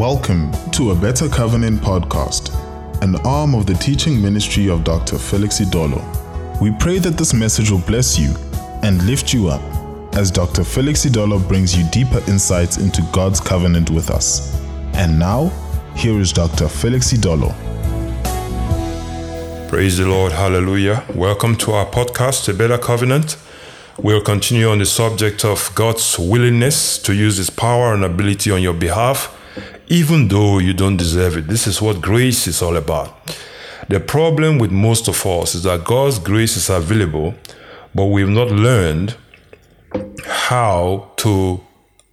Welcome to a Better Covenant podcast, an arm of the teaching ministry of Dr. Felix Idolor. We pray that this message will bless you and lift you up as Dr. Felix Idolor brings you deeper insights into God's covenant with us. And now, here is Dr. Felix Idolor. Praise the Lord. Hallelujah. Welcome to our podcast, A Better Covenant. We'll continue on the subject of God's willingness to use His power and ability on your behalf, even though you don't deserve it. This is what grace is all about. The problem with most of us is that God's grace is available, but we've not learned how to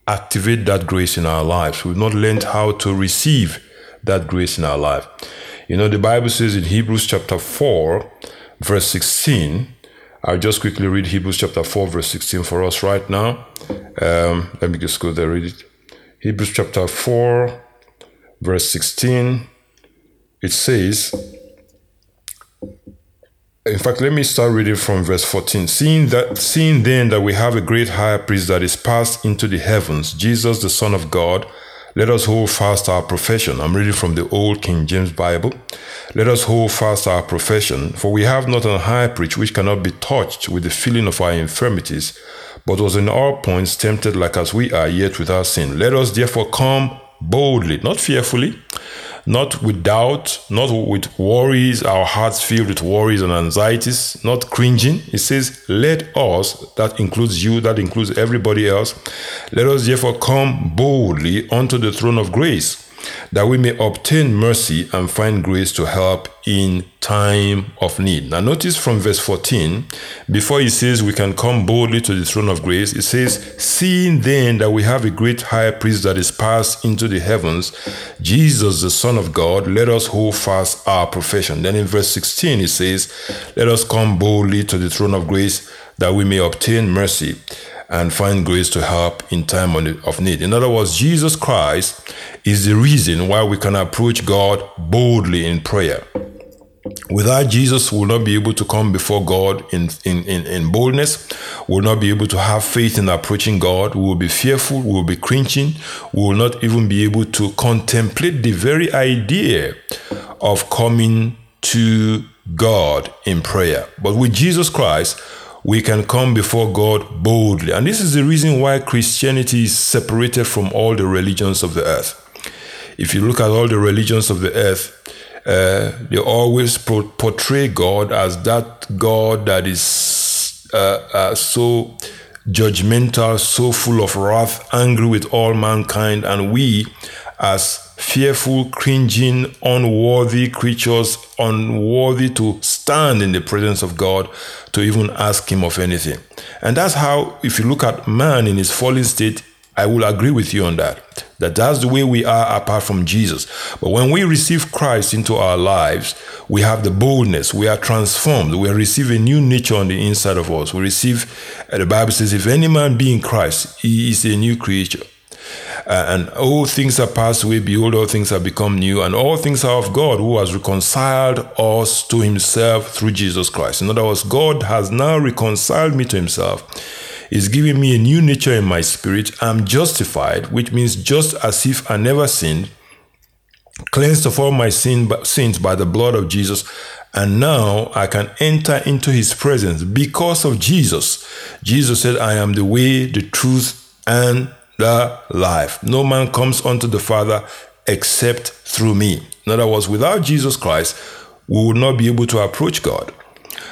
activate that grace in our lives. We've not learned how to receive that grace in our life. You know, the Bible says in Hebrews chapter 4, verse 16, I'll just quickly read Hebrews chapter 4, verse 16 for us right now. Um, let me just go there, read it. Hebrews chapter 4, verse 16, it says, in fact, let me start reading from verse 14. Seeing that seeing then that we have a great high priest that is passed into the heavens, Jesus the Son of God, let us hold fast our profession. I'm reading from the old King James Bible. Let us hold fast our profession, for we have not a high priest which cannot be touched with the feeling of our infirmities, but was in all points tempted like as we are, yet without sin. Let us therefore come boldly, not fearfully, not with doubt, not with worries, our hearts filled with worries and anxieties, not cringing. It says, Let us, that includes you, that includes everybody else, let us therefore come boldly unto the throne of grace that we may obtain mercy and find grace to help in time of need. Now, notice from verse 14, before he says we can come boldly to the throne of grace, it says, Seeing then that we have a great high priest that is passed into the heavens, Jesus, the Son of God, let us hold fast our profession. Then in verse 16, it says, Let us come boldly to the throne of grace that we may obtain mercy and find grace to help in time of need. In other words, Jesus Christ is the reason why we can approach God boldly in prayer. Without Jesus, we'll not be able to come before God in, in, in, in boldness. We'll not be able to have faith in approaching God. We will be fearful. We will be cringing. We will not even be able to contemplate the very idea of coming to God in prayer. But with Jesus Christ, we can come before God boldly. And this is the reason why Christianity is separated from all the religions of the earth. If you look at all the religions of the earth, uh, they always portray God as that God that is uh, uh, so judgmental, so full of wrath, angry with all mankind, and we as fearful, cringing, unworthy creatures, unworthy to stand in the presence of God to even ask Him of anything. And that's how, if you look at man in his fallen state, I will agree with you on that. That that's the way we are apart from Jesus. But when we receive Christ into our lives, we have the boldness. We are transformed. We receive a new nature on the inside of us. We receive, uh, the Bible says, if any man be in Christ, he is a new creature. Uh, and all things are passed away, behold, all things have become new, and all things are of God who has reconciled us to himself through Jesus Christ. In other words, God has now reconciled me to himself. He's giving me a new nature in my spirit. I'm justified, which means just as if I never sinned, cleansed of all my sin, sins by the blood of Jesus. And now I can enter into his presence because of Jesus. Jesus said, I am the way, the truth, and the life. No man comes unto the Father except through me. In other words, without Jesus Christ, we will not be able to approach God.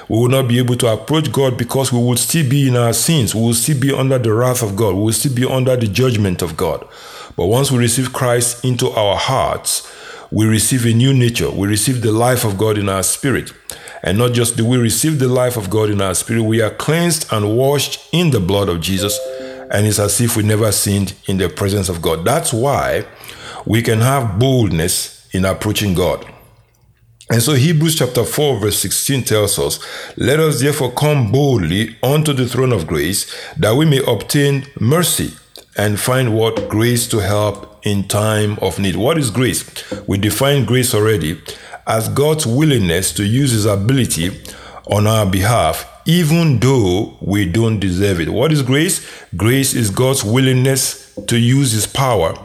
We will not be able to approach God because we will still be in our sins. We will still be under the wrath of God. We will still be under the judgment of God. But once we receive Christ into our hearts, we receive a new nature. We receive the life of God in our spirit. And not just do we receive the life of God in our spirit, we are cleansed and washed in the blood of Jesus and it's as if we never sinned in the presence of God. That's why we can have boldness in approaching God. And so Hebrews chapter 4 verse 16 tells us, Let us therefore come boldly unto the throne of grace, that we may obtain mercy and find what grace to help in time of need. What is grace? We define grace already as God's willingness to use his ability on our behalf even though we don't deserve it. What is grace? Grace is God's willingness to use His power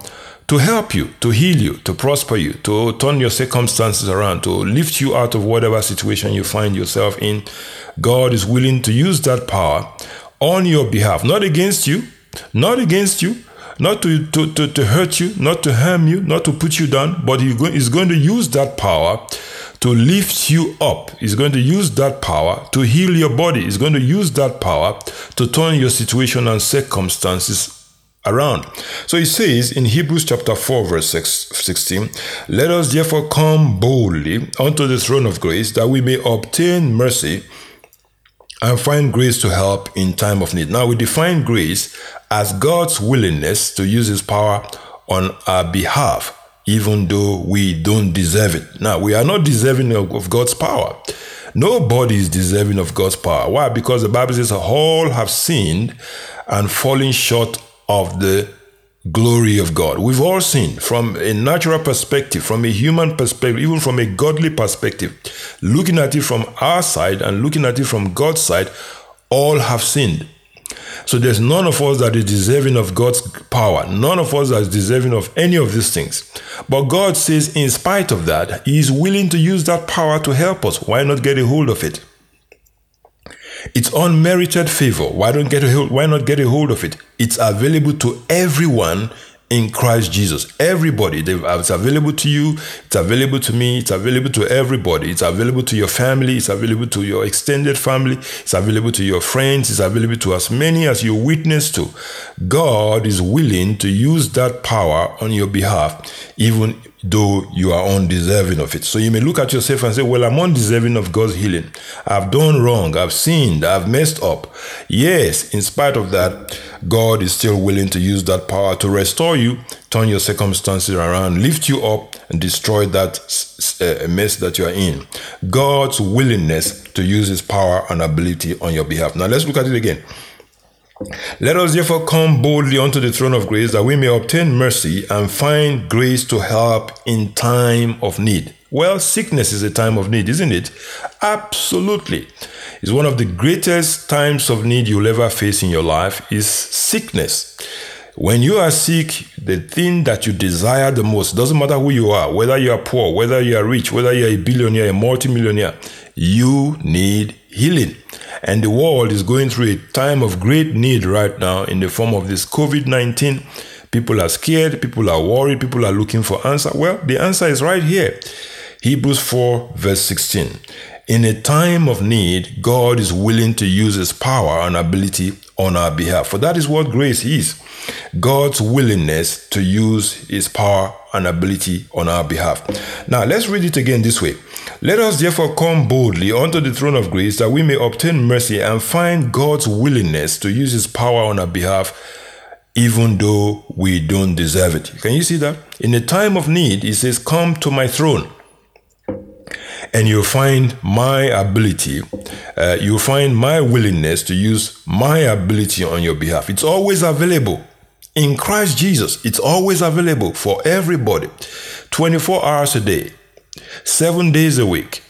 to help you, to heal you, to prosper you, to turn your circumstances around, to lift you out of whatever situation you find yourself in. God is willing to use that power on your behalf, not against you, not against you, not to, to, to, to hurt you, not to harm you, not to put you down, but he is going to use that power to lift you up. He's going to use that power to heal your body. He's going to use that power to turn your situation and circumstances around. So he says in Hebrews chapter 4, verse 16, Let us therefore come boldly unto the throne of grace that we may obtain mercy and find grace to help in time of need. Now we define grace as God's willingness to use his power on our behalf, even though we don't deserve it. Now we are not deserving of, of God's power. Nobody is deserving of God's power. Why? Because the Bible says all have sinned and fallen short of the glory of God. We've all sinned from a natural perspective, from a human perspective, even from a godly perspective, looking at it from our side and looking at it from God's side, all have sinned. So there's none of us that is deserving of God's power. None of us that is deserving of any of these things. But God says, in spite of that, He is willing to use that power to help us. Why not get a hold of it? It's unmerited favor. Why don't get a hold, why not get a hold of it? It's available to everyone in Christ Jesus. Everybody, uh, it's available to you, it's available to me, it's available to everybody. It's available to your family, it's available to your extended family, it's available to your friends, it's available to as many as you witness to. God is willing to use that power on your behalf, even though you are undeserving of it. So you may look at yourself and say, Well, I'm undeserving of God's healing. I've done wrong, I've sinned, I've messed up. Yes, in spite of that, God is still willing to use that power to restore you, turn your circumstances around, lift you up, and destroy that uh, mess that you are in. God's willingness to use his power and ability on your behalf. Now let's look at it again. Let us therefore come boldly unto the throne of grace that we may obtain mercy and find grace to help in time of need. Well, sickness is a time of need, isn't it? Absolutely. It's one of the greatest times of need you'll ever face in your life is sickness. When you are sick, the thing that you desire the most doesn't matter who you are, whether you are poor, whether you are rich, whether you are a billionaire, a multimillionaire, you need healing. And the world is going through a time of great need right now in the form of this COVID 19. People are scared, people are worried, people are looking for answer. Well, the answer is right here. Hebrews 4, verse 16. In a time of need, God is willing to use his power and ability on our behalf. For that is what grace is God's willingness to use his power and ability on our behalf. Now, let's read it again this way. Let us therefore come boldly unto the throne of grace that we may obtain mercy and find God's willingness to use his power on our behalf, even though we don't deserve it. Can you see that? In a time of need, he says, Come to my throne. And you'll find my ability, uh, you'll find my willingness to use my ability on your behalf. It's always available. In Christ Jesus, it's always available for everybody 24 hours a day, seven days a week,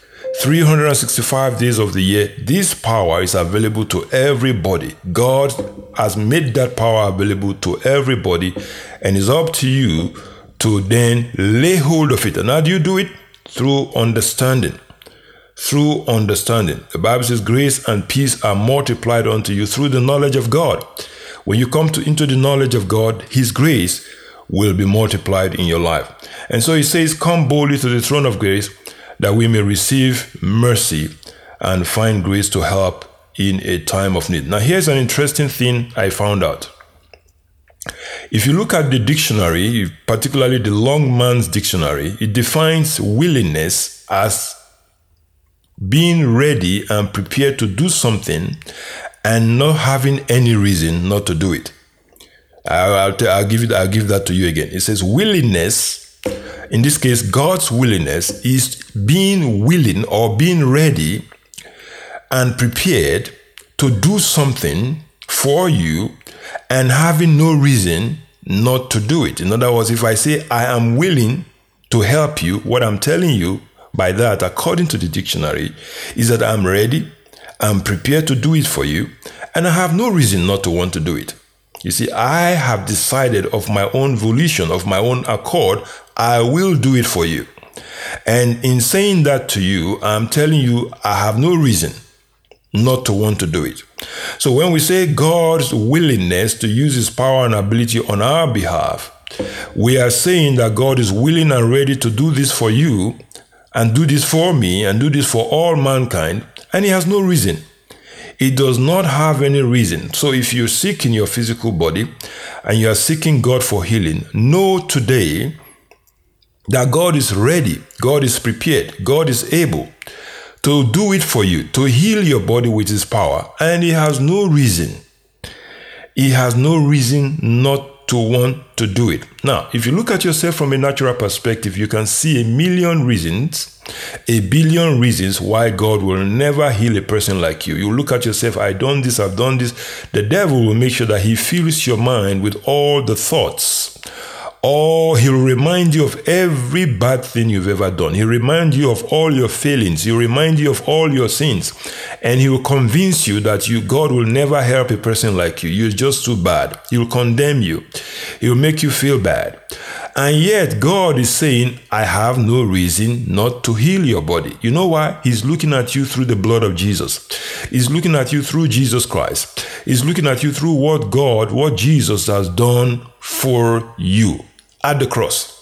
365 days of the year. This power is available to everybody. God has made that power available to everybody, and it's up to you to then lay hold of it. And how do you do it? Through understanding. Through understanding. The Bible says, Grace and peace are multiplied unto you through the knowledge of God. When you come to, into the knowledge of God, His grace will be multiplied in your life. And so He says, Come boldly to the throne of grace that we may receive mercy and find grace to help in a time of need. Now, here's an interesting thing I found out. If you look at the dictionary, particularly the Longman's dictionary, it defines willingness as being ready and prepared to do something and not having any reason not to do it. I'll, give it. I'll give that to you again. It says willingness. In this case, God's willingness is being willing or being ready and prepared to do something for you and having no reason not to do it. In other words, if I say I am willing to help you, what I'm telling you by that, according to the dictionary, is that I'm ready, I'm prepared to do it for you, and I have no reason not to want to do it. You see, I have decided of my own volition, of my own accord, I will do it for you. And in saying that to you, I'm telling you, I have no reason not to want to do it. So when we say God's willingness to use his power and ability on our behalf, we are saying that God is willing and ready to do this for you and do this for me and do this for all mankind, and he has no reason. It does not have any reason. So if you're sick in your physical body and you are seeking God for healing, know today that God is ready, God is prepared, God is able to do it for you, to heal your body with His power, and He has no reason. He has no reason not to want to do it. Now, if you look at yourself from a natural perspective, you can see a million reasons a billion reasons why God will never heal a person like you. You look at yourself, I've done this, I've done this. The devil will make sure that he fills your mind with all the thoughts or he'll remind you of every bad thing you've ever done. He'll remind you of all your failings. He'll remind you of all your sins. And he will convince you that you God will never help a person like you. You're just too bad. He'll condemn you. He'll make you feel bad. And yet God is saying, I have no reason not to heal your body. You know why? He's looking at you through the blood of Jesus. He's looking at you through Jesus Christ. He's looking at you through what God, what Jesus has done for you at the cross.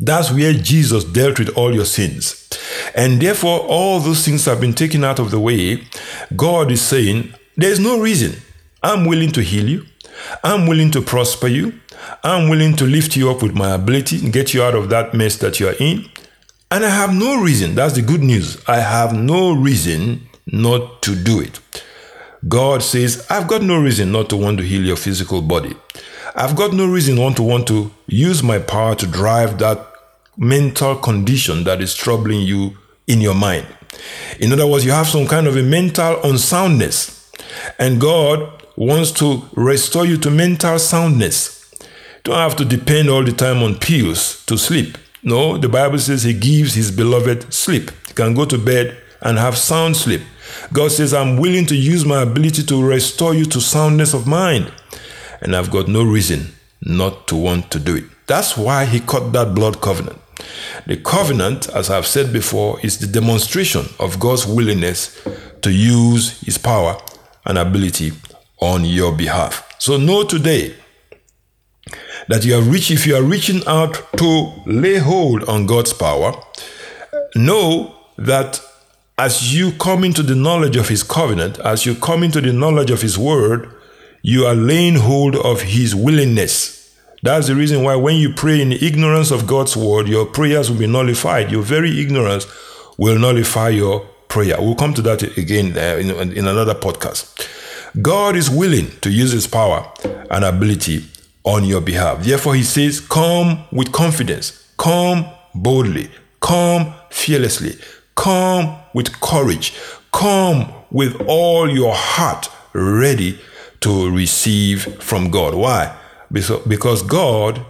That's where Jesus dealt with all your sins. And therefore, all those things have been taken out of the way. God is saying, There's no reason. I'm willing to heal you. I'm willing to prosper you. I'm willing to lift you up with my ability and get you out of that mess that you're in. And I have no reason. That's the good news. I have no reason not to do it. God says, I've got no reason not to want to heal your physical body. I've got no reason not to want to use my power to drive that mental condition that is troubling you in your mind. In other words, you have some kind of a mental unsoundness, and God wants to restore you to mental soundness. Don't have to depend all the time on pills to sleep. No, the Bible says He gives His beloved sleep. You can go to bed and have sound sleep. God says, I'm willing to use my ability to restore you to soundness of mind and I've got no reason not to want to do it. That's why he cut that blood covenant. The covenant, as I've said before, is the demonstration of God's willingness to use his power and ability on your behalf. So know today that you are rich if you are reaching out to lay hold on God's power, know that as you come into the knowledge of his covenant, as you come into the knowledge of his word, you are laying hold of His willingness. That's the reason why when you pray in ignorance of God's word, your prayers will be nullified. Your very ignorance will nullify your prayer. We'll come to that again uh, in, in another podcast. God is willing to use His power and ability on your behalf. Therefore, He says, Come with confidence, come boldly, come fearlessly, come with courage, come with all your heart ready to receive from God. Why? Because God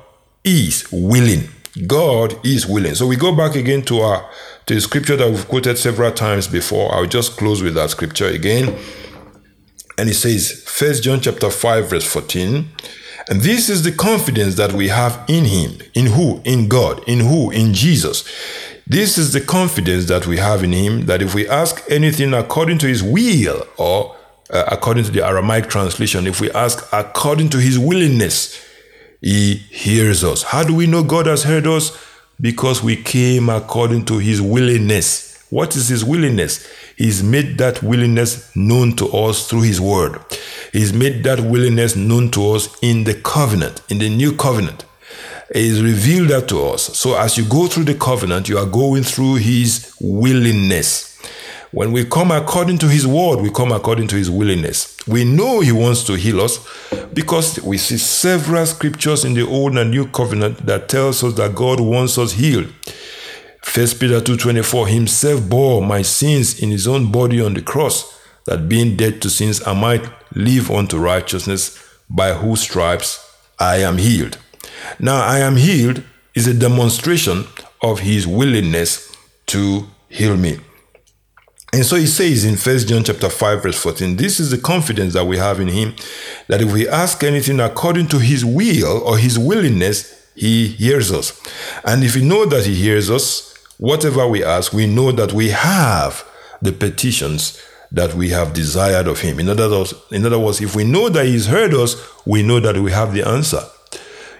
is willing. God is willing. So we go back again to our to the scripture that we've quoted several times before. I'll just close with that scripture again. And it says, First John chapter 5, verse 14. And this is the confidence that we have in him. In who? In God. In who? In Jesus. This is the confidence that we have in him that if we ask anything according to his will or uh, according to the Aramaic translation, if we ask according to his willingness, he hears us. How do we know God has heard us? Because we came according to his willingness. What is his willingness? He's made that willingness known to us through his word. He's made that willingness known to us in the covenant, in the new covenant. He's revealed that to us. So as you go through the covenant, you are going through his willingness. When we come according to His word, we come according to His willingness. We know He wants to heal us because we see several scriptures in the Old and New Covenant that tells us that God wants us healed. 1 Peter 2.24 Himself bore my sins in His own body on the cross, that being dead to sins, I might live unto righteousness, by whose stripes I am healed. Now, I am healed is a demonstration of His willingness to heal me. And so he says in First John chapter 5, verse 14, this is the confidence that we have in him, that if we ask anything according to his will or his willingness, he hears us. And if we know that he hears us, whatever we ask, we know that we have the petitions that we have desired of him. In other words, in other words, if we know that he's heard us, we know that we have the answer.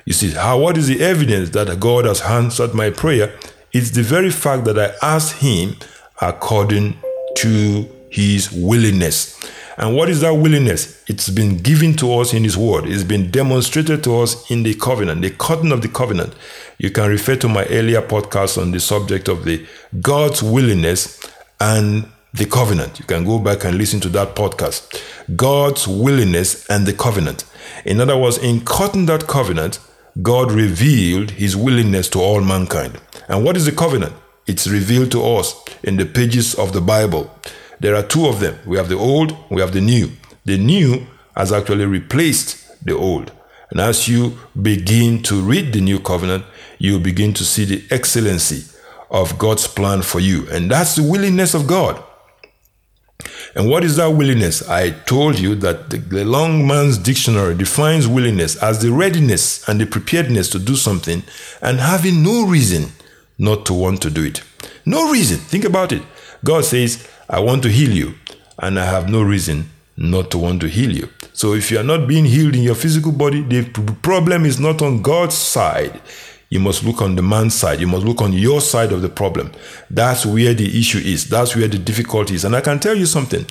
You see, how what is the evidence that God has answered my prayer? It's the very fact that I asked him according to his willingness. And what is that willingness? It's been given to us in his word. It's been demonstrated to us in the covenant, the cutting of the covenant. You can refer to my earlier podcast on the subject of the God's willingness and the covenant. You can go back and listen to that podcast. God's willingness and the covenant. In other words, in cutting that covenant, God revealed his willingness to all mankind. And what is the covenant? It's revealed to us in the pages of the Bible. There are two of them. We have the old, we have the new. The new has actually replaced the old. And as you begin to read the new covenant, you begin to see the excellency of God's plan for you. And that's the willingness of God. And what is that willingness? I told you that the, Longman's dictionary defines willingness as the readiness and the preparedness to do something and having no reason not to want to do it. No reason. Think about it. God says, I want to heal you, and I have no reason not to want to heal you. So if you are not being healed in your physical body, the problem is not on God's side. You must look on the man's side. You must look on your side of the problem. That's where the issue is. That's where the difficulty is. And I can tell you something.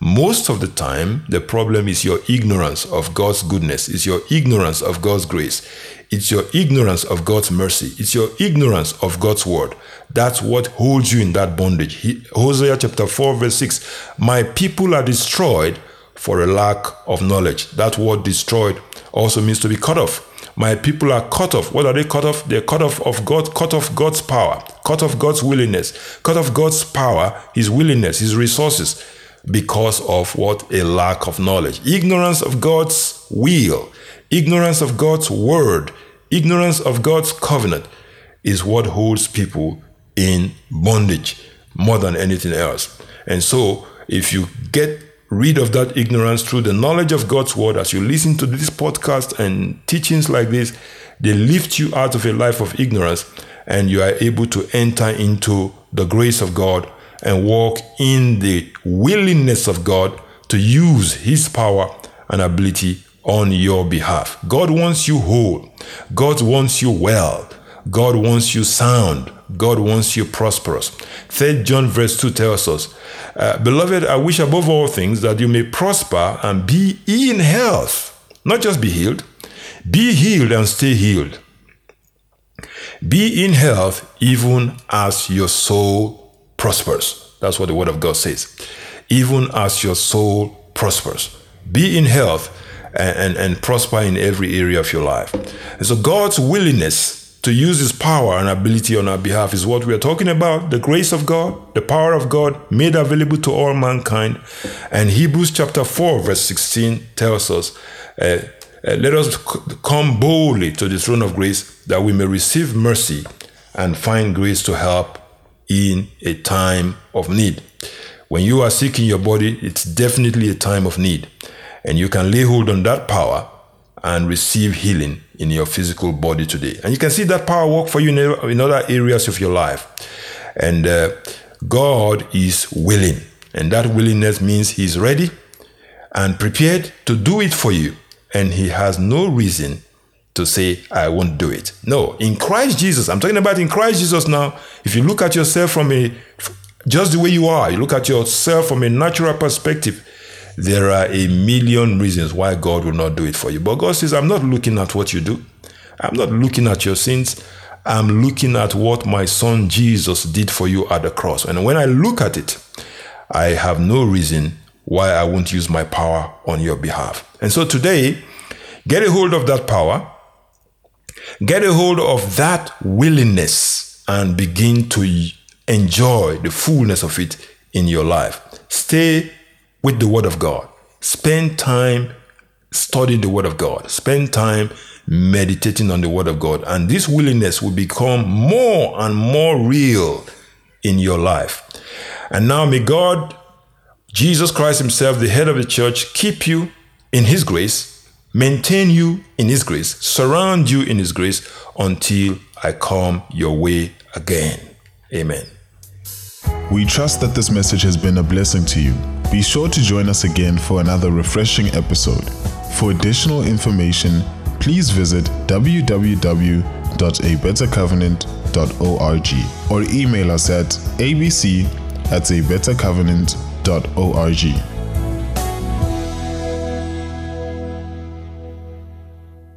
Most of the time, the problem is your ignorance of God's goodness. It's your ignorance of God's grace. It's your ignorance of God's mercy. It's your ignorance of God's word. That's what holds you in that bondage. He, Hosea chapter 4, verse 6 My people are destroyed for a lack of knowledge. That word destroyed also means to be cut off. My people are cut off. What are they cut off? They're cut off of God, cut off God's power, cut off God's willingness, cut off God's power, His willingness, His resources, because of what? A lack of knowledge. Ignorance of God's will, ignorance of God's word, ignorance of God's covenant is what holds people in bondage more than anything else. And so, if you get rid of that ignorance through the knowledge of God's word as you listen to this podcast and teachings like this, they lift you out of a life of ignorance and you are able to enter into the grace of God and walk in the willingness of God to use his power and ability on your behalf. God wants you whole. God wants you well. God wants you sound. God wants you prosperous. Third John verse 2 tells us, uh, Beloved, I wish above all things that you may prosper and be in health. Not just be healed, be healed and stay healed. Be in health even as your soul prospers. That's what the word of God says. Even as your soul prospers. Be in health and, and, prosper in every area of your life. And so God's willingness to use his power and ability on our behalf is what we are talking about the grace of God, the power of God made available to all mankind. And Hebrews chapter 4, verse 16 tells us, uh, uh, Let us come boldly to the throne of grace that we may receive mercy and find grace to help in a time of need. When you are sick in your body, it's definitely a time of need. And you can lay hold on that power and receive healing in your physical body today. And you can see that power work for you in, other areas of your life. And uh, God is willing. And that willingness means He's ready and prepared to do it for you. And He has no reason to say, I won't do it. No, in Christ Jesus, I'm talking about in Christ Jesus now. If you look at yourself from a just the way you are, you look at yourself from a natural perspective, there are a million reasons why God will not do it for you. But God says, I'm not looking at what you do. I'm not looking at your sins. I'm looking at what my son Jesus did for you at the cross. And when I look at it, I have no reason why I won't use my power on your behalf. And so today, get a hold of that power, get a hold of that willingness, and begin to enjoy the fullness of it in your life. Stay with the Word of God. Spend time studying the Word of God. Spend time meditating on the Word of God. And this willingness will become more and more real in your life. And now may God, Jesus Christ Himself, the head of the church, keep you in His grace, maintain you in His grace, surround you in His grace until I come your way again. Amen. We trust that this message has been a blessing to you. Be sure to join us again for another refreshing episode. For additional information, please visit www.abettercovenant.org or email us at abc at abettercovenant.org.